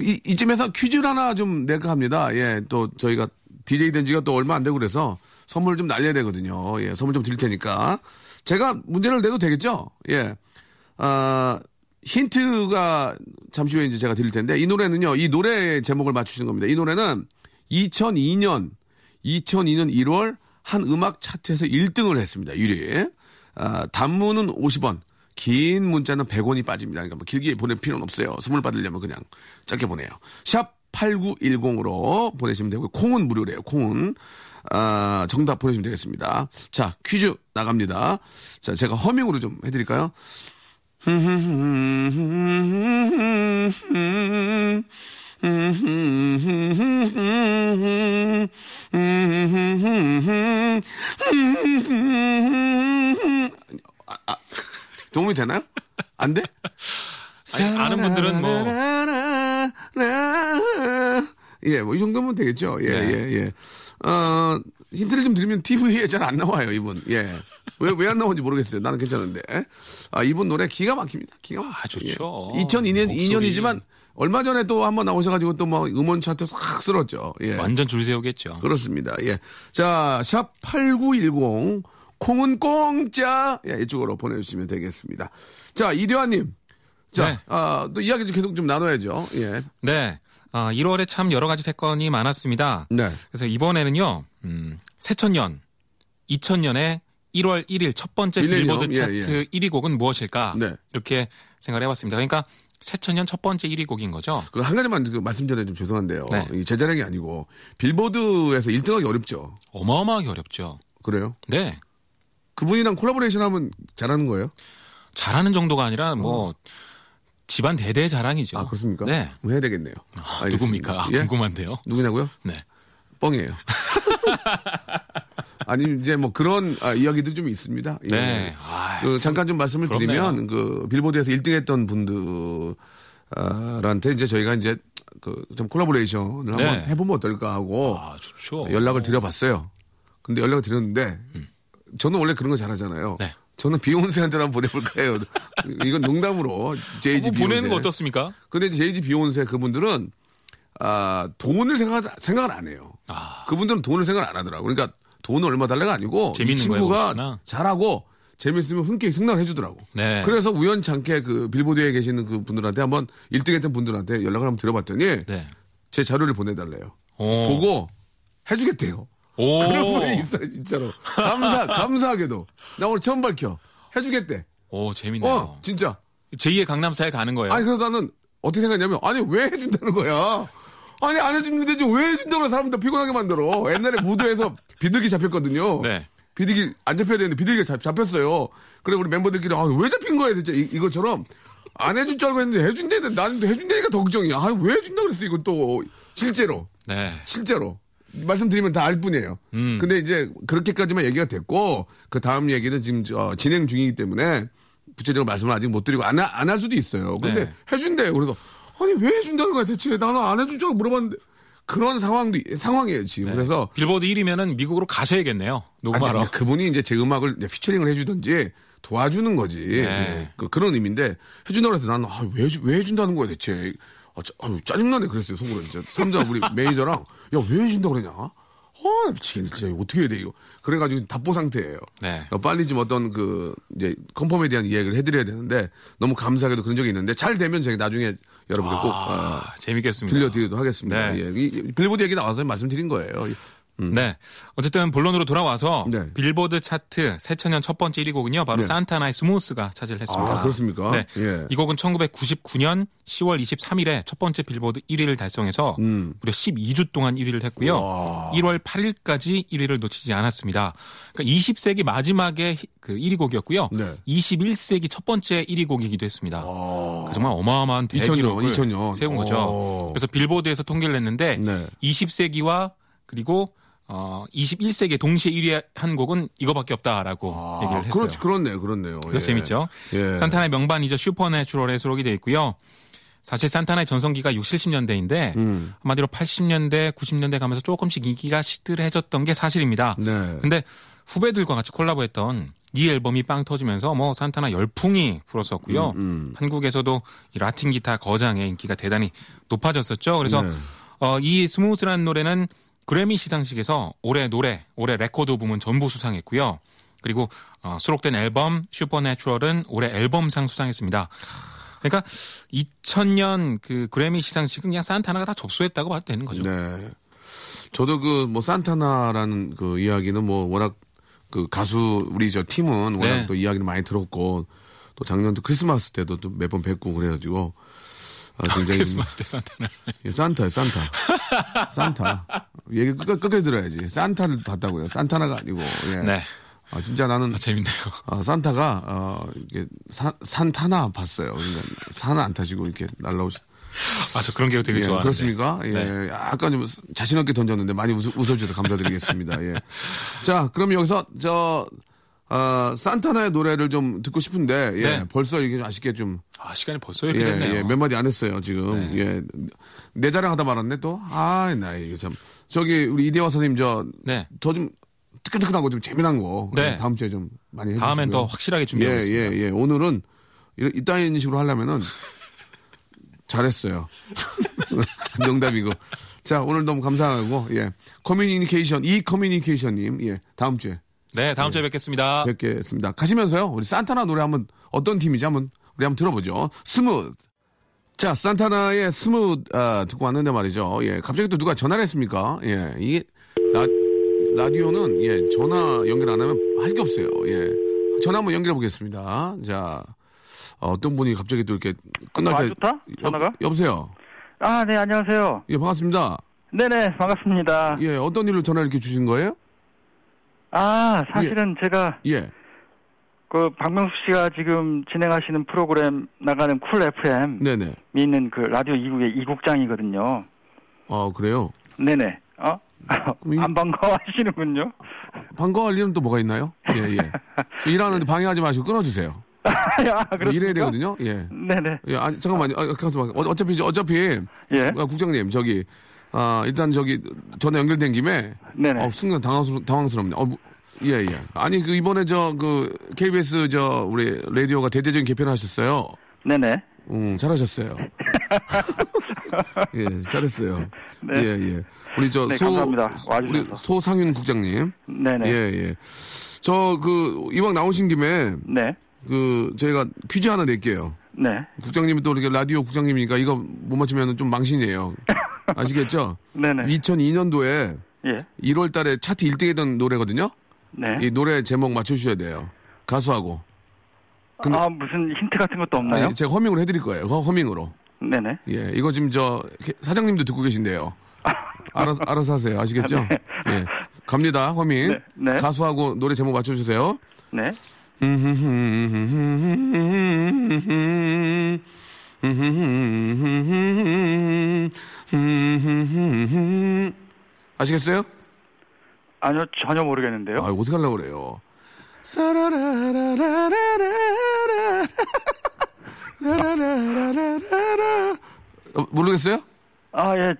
A: 이, 이쯤에서 퀴즈를 하나 좀 낼까 합니다. 예. 또 저희가 DJ 된 지가 또 얼마 안 되고 그래서 선물 좀 날려야 되거든요. 예. 선물 좀 드릴 테니까. 제가 문제를 내도 되겠죠? 예. 아, 힌트가 잠시 후에 이제 제가 드릴 텐데 이 노래는요. 이 노래 제목을 맞추시는 겁니다. 이 노래는 2002년 2002년 1월 한 음악 차트에서 1등을 했습니다. 1위. 아, 단문은 50원. 긴 문자는 100원이 빠집니다. 그러니까 뭐 길게 보낼 필요는 없어요. 선물 받으려면 그냥 짧게 보내요. 샵 8910으로 보내시면 되고요. 콩은 무료래요. 콩은. 아, 정답 보내주시면 되겠습니다. 자, 퀴즈 나갑니다. 자, 제가 허밍으로 좀 해드릴까요? 아, 아, 도움이 되나요? 안 돼?
B: 아니, 아는 분들은 뭐
A: 예, 뭐 이 정도면 되겠죠. 예,
B: 네.
A: 예, 예. 어, 힌트를 좀 드리면 TV에 잘 안 나와요, 이분. 예. 왜, 왜 안 나오는지 모르겠어요. 나는 괜찮은데. 아, 이분 노래 기가 막힙니다. 기가 막히죠.
B: 아, 좋죠.
A: 예. 2002년,
B: 목소리.
A: 2년이지만 얼마 전에 또 한번 나오셔가지고 또 뭐 음원 차트 싹 쓸었죠. 예.
B: 완전 줄 세우겠죠.
A: 그렇습니다. 예. 자, 샵 8910. 콩은 공짜. 예, 이쪽으로 보내주시면 되겠습니다. 자, 이대화님. 자,
B: 네.
A: 아, 또 이야기 좀 계속 좀 나눠야죠. 예.
B: 네. 아, 1월에 참 여러 가지 사건이 많았습니다.
A: 네.
B: 그래서 이번에는요, 음, 새천년 2000년에 1월 1일 첫 번째
A: 밀레니엄,
B: 빌보드
A: 예,
B: 차트
A: 예.
B: 1위 곡은 무엇일까?
A: 네.
B: 이렇게 생각을 해봤습니다. 그러니까 새천년 첫 번째 1위 곡인 거죠.
A: 그 한 가지만 그 말씀 전에 좀 죄송한데요.
B: 네.
A: 이제 자랑이 아니고 빌보드에서 1등하기 어렵죠.
B: 어마어마하게 어렵죠.
A: 그래요?
B: 네.
A: 그분이랑 콜라보레이션 하면 잘하는 거예요?
B: 잘하는 정도가 아니라 뭐 집안 대대의 자랑이죠.
A: 아, 그렇습니까?
B: 네.
A: 그럼 해야 되겠네요.
B: 아. 누굽니까? 아,
A: 예?
B: 궁금한데요.
A: 누구냐고요?
B: 네.
A: 뻥이에요. 아니 이제 뭐 그런 아, 이야기도 좀 있습니다. 예.
B: 네. 아,
A: 그 잠깐 좀 말씀을
B: 부럽네요.
A: 드리면 그 빌보드에서 1등했던 분들한테 이제 저희가 이제 그 좀 콜라보레이션을
B: 네.
A: 한번 해보면 어떨까 하고
B: 아, 좋죠.
A: 연락을 드려봤어요. 근데 연락을 드렸는데 저는 원래 그런 거 잘하잖아요.
B: 음. 네.
A: 저는 비욘세한테 한번 보내볼까 해요. 이건 농담으로 제이지
B: 뭐
A: 비욘세.
B: 보내는 거 어떻습니까?
A: 근데 제이지 비욘세 그분들은 아 돈을 생각 생각을 안 해요.
B: 아,
A: 그분들은 돈을 생각 안 하더라고. 그러니까 돈을 얼마 달래가 아니고 이 친구가. 잘하고 재밌으면 흔쾌히 승낙을 해주더라고.
B: 네.
A: 그래서 우연찮게 그 빌보드에 계시는 그 분들한테 한번 1등했던 분들한테 연락을 한번 드려봤더니
B: 네.
A: 제 자료를 보내달래요.
B: 오.
A: 보고 해주겠대요.
B: 오.
A: 그런 분이 있어요, 진짜로. 감사, 감사하게도. 나 오늘 처음 밝혀. 해주겠대.
B: 오, 재밌네요.
A: 어, 진짜.
B: 제2의 강남사에 가는 거예요.
A: 아니, 그래서 나는 어떻게 생각했냐면, 아니, 왜 해준다는 거야? 아니, 안 해주면 되지. 왜 해준다고 그래? 사람들 피곤하게 만들어. 옛날에 무도에서 비둘기 잡혔거든요.
B: 네.
A: 비둘기 안 잡혀야 되는데 비둘기가 잡, 잡혔어요. 그래, 우리 멤버들끼리, 아, 왜 잡힌 거야, 진짜. 이, 이것처럼. 안 해줄 줄 알고 했는데 해준다는데 나는 해준다니까 더 걱정이야. 아, 왜 해준다 그랬어, 이건 또. 실제로.
B: 네.
A: 실제로. 말씀드리면 다 알 뿐이에요.
B: 음.
A: 근데 이제 그렇게까지만 얘기가 됐고 그 다음 얘기는 지금 저 진행 중이기 때문에 구체적으로 말씀을 아직 못 드리고 안할 수도 있어요. 근데
B: 네.
A: 해준대요. 그래서 아니 왜 해준다는 거야 대체 나는 안 해줄 줄 물어봤는데 그런 상황도 상황이에요 지금.
B: 네.
A: 그래서
B: 빌보드 1위면은 미국으로 가셔야겠네요. 녹음하러.
A: 아니, 그분이 이제 제 음악을 이제 피처링을 해주든지 도와주는 거지.
B: 네.
A: 예, 그, 런 의미인데 해준다고 해서 나는 아, 왜, 왜 해준다는 거야 대체. 아, 짜, 아유, 짜증나네 그랬어요 속으로 진짜. 삼자 우리 매니저랑 야 왜 해준다고 그러냐. 아 미치겠네 진짜 어떻게 해야 돼 이거. 그래가지고 답보 상태예요.
B: 네.
A: 어, 빨리 좀 어떤 그 이제 confirm에 대한 이야기를 해드려야 되는데 너무 감사하게도 그런 적이 있는데 잘 되면 제가 나중에 여러분들 꼭 어,
B: 아, 재밌겠습니다.
A: 들려드리도록 하겠습니다.
B: 네.
A: 예. 이 빌보드 얘기 나와서 말씀드린 거예요.
B: 네. 어쨌든 본론으로 돌아와서
A: 네.
B: 빌보드 차트 새천년 첫 번째 1위 곡은요. 바로
A: 네.
B: 산타나의 Smooth가 차지를 했습니다.
A: 아, 그렇습니까?
B: 네.
A: 예.
B: 이 곡은 1999년 10월 23일에 첫 번째 빌보드 1위를 달성해서 무려 12주 동안 1위를 했고요.
A: 음. 와.
B: 1월 8일까지 1위를 놓치지 않았습니다. 그러니까 20세기 마지막에 히- 그 1위 곡이었고요.
A: 네.
B: 21세기 첫 번째 1위 곡이기도 했습니다.
A: 아.
B: 정말 어마어마한
A: 2000년,
B: 대기록을
A: 2000년.
B: 세운 거죠.
A: 오.
B: 그래서 빌보드에서 통계를 냈는데
A: 네.
B: 20세기와 그리고 어 21세기에 동시에 1위 한 곡은 이거밖에 없다라고
A: 아,
B: 얘기를 했어요.
A: 그렇지, 그렇네요, 그렇네요.
B: 그래서
A: 예.
B: 재밌죠.
A: 예.
B: 산타나의 명반이죠. 슈퍼내추럴에 수록이 돼 있고요. 사실 산타나의 전성기가 6, 70년대인데
A: 음.
B: 한마디로 80년대, 90년대 가면서 조금씩 인기가 시들해졌던 게 사실입니다.
A: 네.
B: 근데 후배들과 같이 콜라보했던 이 앨범이 빵 터지면서 뭐 산타나 열풍이 불었었고요.
A: 음,
B: 한국에서도 이 라틴 기타 거장의 인기가 대단히 높아졌었죠. 그래서
A: 네.
B: 어, 이 Smooth라는 노래는 그래미 시상식에서 올해 노래, 올해 레코드 부문 전부 수상했고요. 그리고 어, 수록된 앨범 Supernatural은 올해 앨범상 수상했습니다. 그러니까 2000년 그 그래미 시상식은 그냥 산타나가 다 접수했다고 봐도 되는 거죠.
A: 네. 저도 그 뭐 산타나라는 그 이야기는 뭐 워낙 그 가수 우리 저 팀은 워낙
B: 네.
A: 또 이야기를 많이 들었고 또 작년도 크리스마스 때도 또 몇 번 뵙고 그래가지고 아, 굉장히
B: 크리스마스 때 산타나.
A: 예, 산타요, 산타. 산타. 얘기 끝까지, 끝까지 들어야지. 산타를 봤다고요. 산타나가 아니고. 예.
B: 네.
A: 아, 진짜 나는
B: 아, 재밌네요.
A: 아, 산타가 어, 이게 산, 산 타나 봤어요. 그러니까 산은 안 타시고 이렇게 날라오시.
B: 아, 저 그런 게 되게
A: 예,
B: 좋아하는데.
A: 그렇습니까? 예,
B: 네.
A: 약간 좀 자신 없게 던졌는데 많이 웃어, 웃어주셔서 감사드리겠습니다. 예. 자, 그럼 여기서 저 어, 산타나의 노래를 좀 듣고 싶은데 예,
B: 네.
A: 벌써 이게 아쉽게 좀
B: 아, 시간이 벌써 이렇게
A: 예,
B: 됐네요.
A: 예, 몇 마디 안 했어요, 지금.
B: 네.
A: 예. 내 자랑하다 말았네, 또. 아, 나 이거 참. 저기, 우리 이대화 선생님, 저,
B: 네.
A: 저 좀, 뜨끈뜨끈한 거좀 재미난 거.
B: 네.
A: 예, 다음 주에 좀 많이 해주시고요.
B: 다음엔 더 확실하게
A: 예,
B: 준비하겠습니다.
A: 예, 예. 오늘은, 이- 이따인 식으로 하려면은, 잘했어요. 농담이고. 자, 오늘 너무 감사하고, 예. 커뮤니케이션, 이 커뮤니케이션님, 예. 다음 주에
B: 네, 다음 주에 뵙겠습니다.
A: 뵙겠습니다. 가시면서요, 우리 산타나 노래 한번, 어떤 팀이지 한번, 우리 한번 들어보죠. Smooth. 자, 산타나의 Smooth, 아, 듣고 왔는데 말이죠. 예, 갑자기 또 누가 전화를 했습니까? 예, 이게, 나, 라디오는 예 전화 연결 안 하면 할 게 없어요. 예 전화 한번 연결해 보겠습니다. 자 어떤 분이 갑자기 또 이렇게 끝날
C: 아,
A: 때
C: 좋다? 전화가?
A: 여, 여보세요.
C: 아, 네, 안녕하세요.
A: 예 반갑습니다.
C: 네네, 반갑습니다.
A: 예 어떤 일로 전화 이렇게 주신 거예요?
C: 아, 사실은 제가
A: 예.
C: 그 박명수 씨가 지금 진행하시는 프로그램 나가는 쿨 FM
A: 네네.
C: 있는 그 라디오 이국의 이국장이거든요.
A: 아 그래요.
C: 네네. 어? 안 반가워하시는군요.
A: 반가워할 일은 또 뭐가 있나요? 예 예. 저 일하는데 방해하지 마시고 끊어주세요.
C: 아, 그렇습니까?
A: 일해야 되거든요. 예.
C: 네네.
A: 예, 아니, 잠깐만요. 아, 잠깐만. 어, 어차피, 저- 어차피,
C: 예.
A: 아, 국장님, 저기, 아, 일단 저기, 전화 연결된 김에,
C: 네네.
A: 어, 순간 당황스러, 당황스럽네. 어, 뭐, 예, 예. 아니, 그, 이번에 저, 그, KBS 저, 우리, 라디오가 대대적인 개편을 하셨어요.
C: 네네.
A: 음, 잘하셨어요. 예, 잘했어요.
C: 네.
A: 예, 예. 우리 저,
C: 네,
A: 소,
C: 감사합니다. 와주셔서.
A: 우리 소상윤 국장님.
C: 네네.
A: 예, 예. 저, 그, 이왕 나오신 김에,
C: 네.
A: 그, 저희가 퀴즈 하나 낼게요.
C: 네.
A: 국장님이 또 이렇게 라디오 국장님이니까 이거 못 맞추면 좀 망신이에요. 아시겠죠?
C: 네네.
A: 2002년도에
C: 예.
A: 1월 달에 차트 1등 했던 노래거든요?
C: 네.
A: 이 노래 제목 맞춰주셔야 돼요. 가수하고. 근데-
C: 아, 무슨 힌트 같은 것도 없나요?
A: 아니, 제가 허밍으로 해드릴 거예요. 허, 허밍으로.
C: 네네.
A: 예, 이거 지금 저 사장님도 듣고 계신데요. 알아서, 알아서 하세요. 아시겠죠? 예. 갑니다. 허밍.
C: 네, 네.
A: 가수하고 노래 제목 맞춰주세요.
C: 네.
A: 아시겠어요?
C: 아니요, 전혀 모르겠는데요.
A: 아, 어떻게 하려고 그래요? 어, 모르겠어요?
C: 아, 예.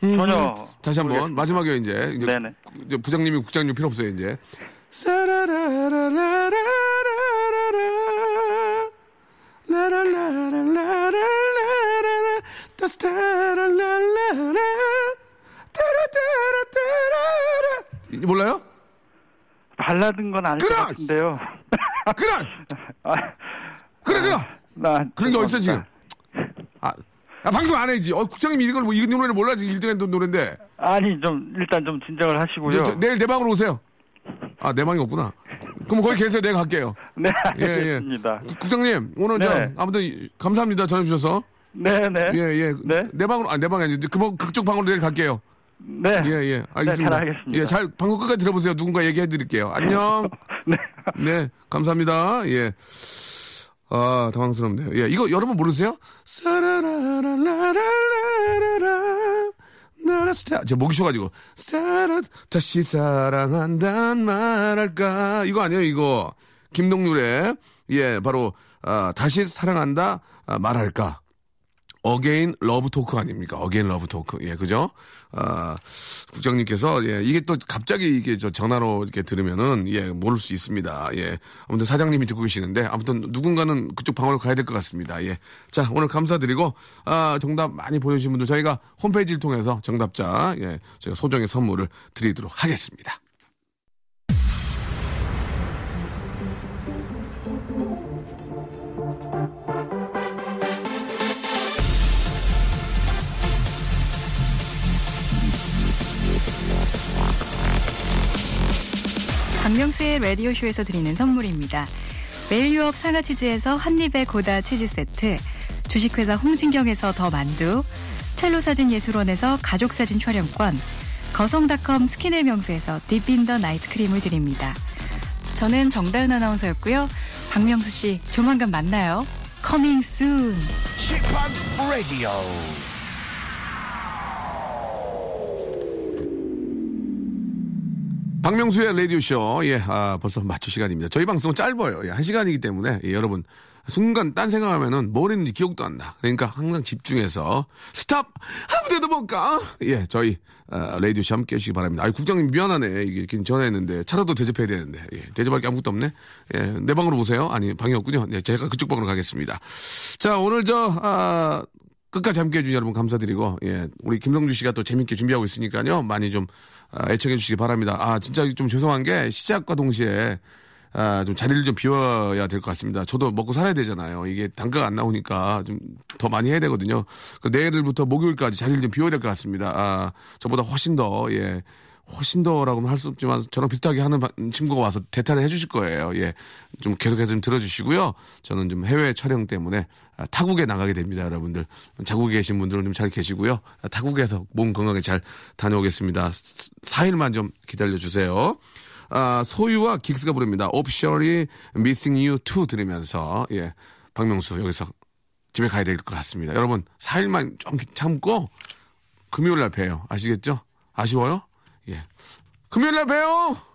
C: 전혀.
A: 다시 한 번. 마지막에 이제, 이제
C: 네네.
A: 이제 부장님이 국장님 필요 없어요 이제. 라라라라라라라라. 따스타라라라라. 따라따라따라라. 이- 몰라요?
C: 발라든 건 아닐 것
A: 그럼!
C: 같은데요.
A: 그래!
C: 아,
A: 그래, 그래!
C: 나
A: 그런 게 어딨어, 지금? 아, 아, 방송 안 해야지. 어, 국장님이 이걸 뭐, 이 노래를 몰라, 지금 1등 했던 노래인데.
C: 아니 좀 일단 좀 진정을 하시고요.
A: 저- 저- 내일 내 방으로 오세요. 아, 내 방이 없구나. 그럼 거기 계세요. 내가 갈게요.
C: 네,
A: 예, 예.
C: 알겠습니다.
A: 국장님, 오늘 저,
C: 네.
A: 아무튼, 감사합니다. 전해주셔서.
C: 네, 네.
A: 예, 예.
C: 네.
A: 내 방으로, 아, 내 방이 아니지. 그, 그쪽 방으로 내일 갈게요.
C: 네.
A: 예, 예. 알겠습니다.
C: 잘 알겠습니다.
A: 예, 잘, 방송 끝까지 들어보세요. 누군가 얘기해 드릴게요. 안녕.
C: 네.
A: 네, 감사합니다. 예. 아, 당황스럽네요. 예, 이거 여러분 모르세요? 사라라라라라라라 나라스타. 제 목이 쉬어가지고. 사라, 다시 사랑한단 말할까. 이거 아니에요, 이거. 김동률의, 예, 바로, 아, 다시 사랑한다, 아, 말할까. again love talk 아닙니까? again love talk. 예, 그죠? 아, 국장님께서, 예, 이게 또 갑자기 이게 저 전화로 이렇게 들으면은, 예, 모를 수 있습니다. 예. 아무튼 사장님이 듣고 계시는데, 아무튼 누군가는 그쪽 방으로 가야 될 것 같습니다. 예. 자, 오늘 감사드리고, 아, 정답 많이 보내주신 분들 저희가 홈페이지를 통해서 정답자, 예, 저희가 소정의 선물을 드리도록 하겠습니다.
D: 박명수의 라디오쇼에서 드리는 선물입니다. 매일 유업 상하치즈에서 한입의 고다 치즈 세트, 주식회사 홍진경에서 더 만두, 첼로 사진 예술원에서 가족 사진 촬영권, 거성닷컴 스킨의 명수에서 Deep in the Night 크림을 드립니다. 저는 정다은 아나운서였고요. 박명수 씨 조만간 만나요. Coming soon.
A: 박명수의 라디오쇼, 예, 아, 벌써 마칠 시간입니다. 저희 방송은 짧아요. 예, 한 시간이기 때문에, 예, 여러분, 순간 딴 생각하면은 뭘 했는지 기억도 안 나. 그러니까 항상 집중해서, 스탑! 아무 데도 못 가! 예, 저희, 아, 라디오쇼 함께 해주시기 바랍니다. 아이, 국장님 미안하네. 이게 이렇게 전화했는데, 차라도 대접해야 되는데, 예, 대접할 게 아무것도 없네? 예, 내 방으로 오세요? 아니, 방이 없군요. 네, 제가 그쪽 방으로 가겠습니다. 자, 오늘 저, 아, 끝까지 함께 해주신 여러분 감사드리고, 예, 우리 김성주 씨가 또 재밌게 준비하고 있으니까요. 많이 좀, 아, 애청해 주시기 바랍니다. 아, 진짜 좀 죄송한 게 시작과 동시에, 아, 좀 자리를 좀 비워야 될 것 같습니다. 저도 먹고 살아야 되잖아요. 이게 단가가 안 나오니까 좀 더 많이 해야 되거든요. 그 내일부터 목요일까지 자리를 좀 비워야 될 것 같습니다. 아, 저보다 훨씬 더, 예, 훨씬 더라고는 할수 없지만 저랑 비슷하게 하는 바- 친구가 와서 대타를 해주실 거예요. 예, 좀 계속해서 좀 들어주시고요. 저는 좀 해외 촬영 때문에 아, 타국에 나가게 됩니다, 여러분들. 자국에 계신 분들은 좀 잘 계시고요. 아, 타국에서 몸 건강하게 잘 다녀오겠습니다. 4일만 좀 기다려 주세요. 아, 소유와 긱스가 부릅니다. Officially Missing You 2 들으면서 예, 박명수 여기서 집에 가야 될 것 같습니다. 여러분 4일만 좀 참고 금요일 날 봬요. 아시겠죠? 아쉬워요? 예. 금요일 날 봬요!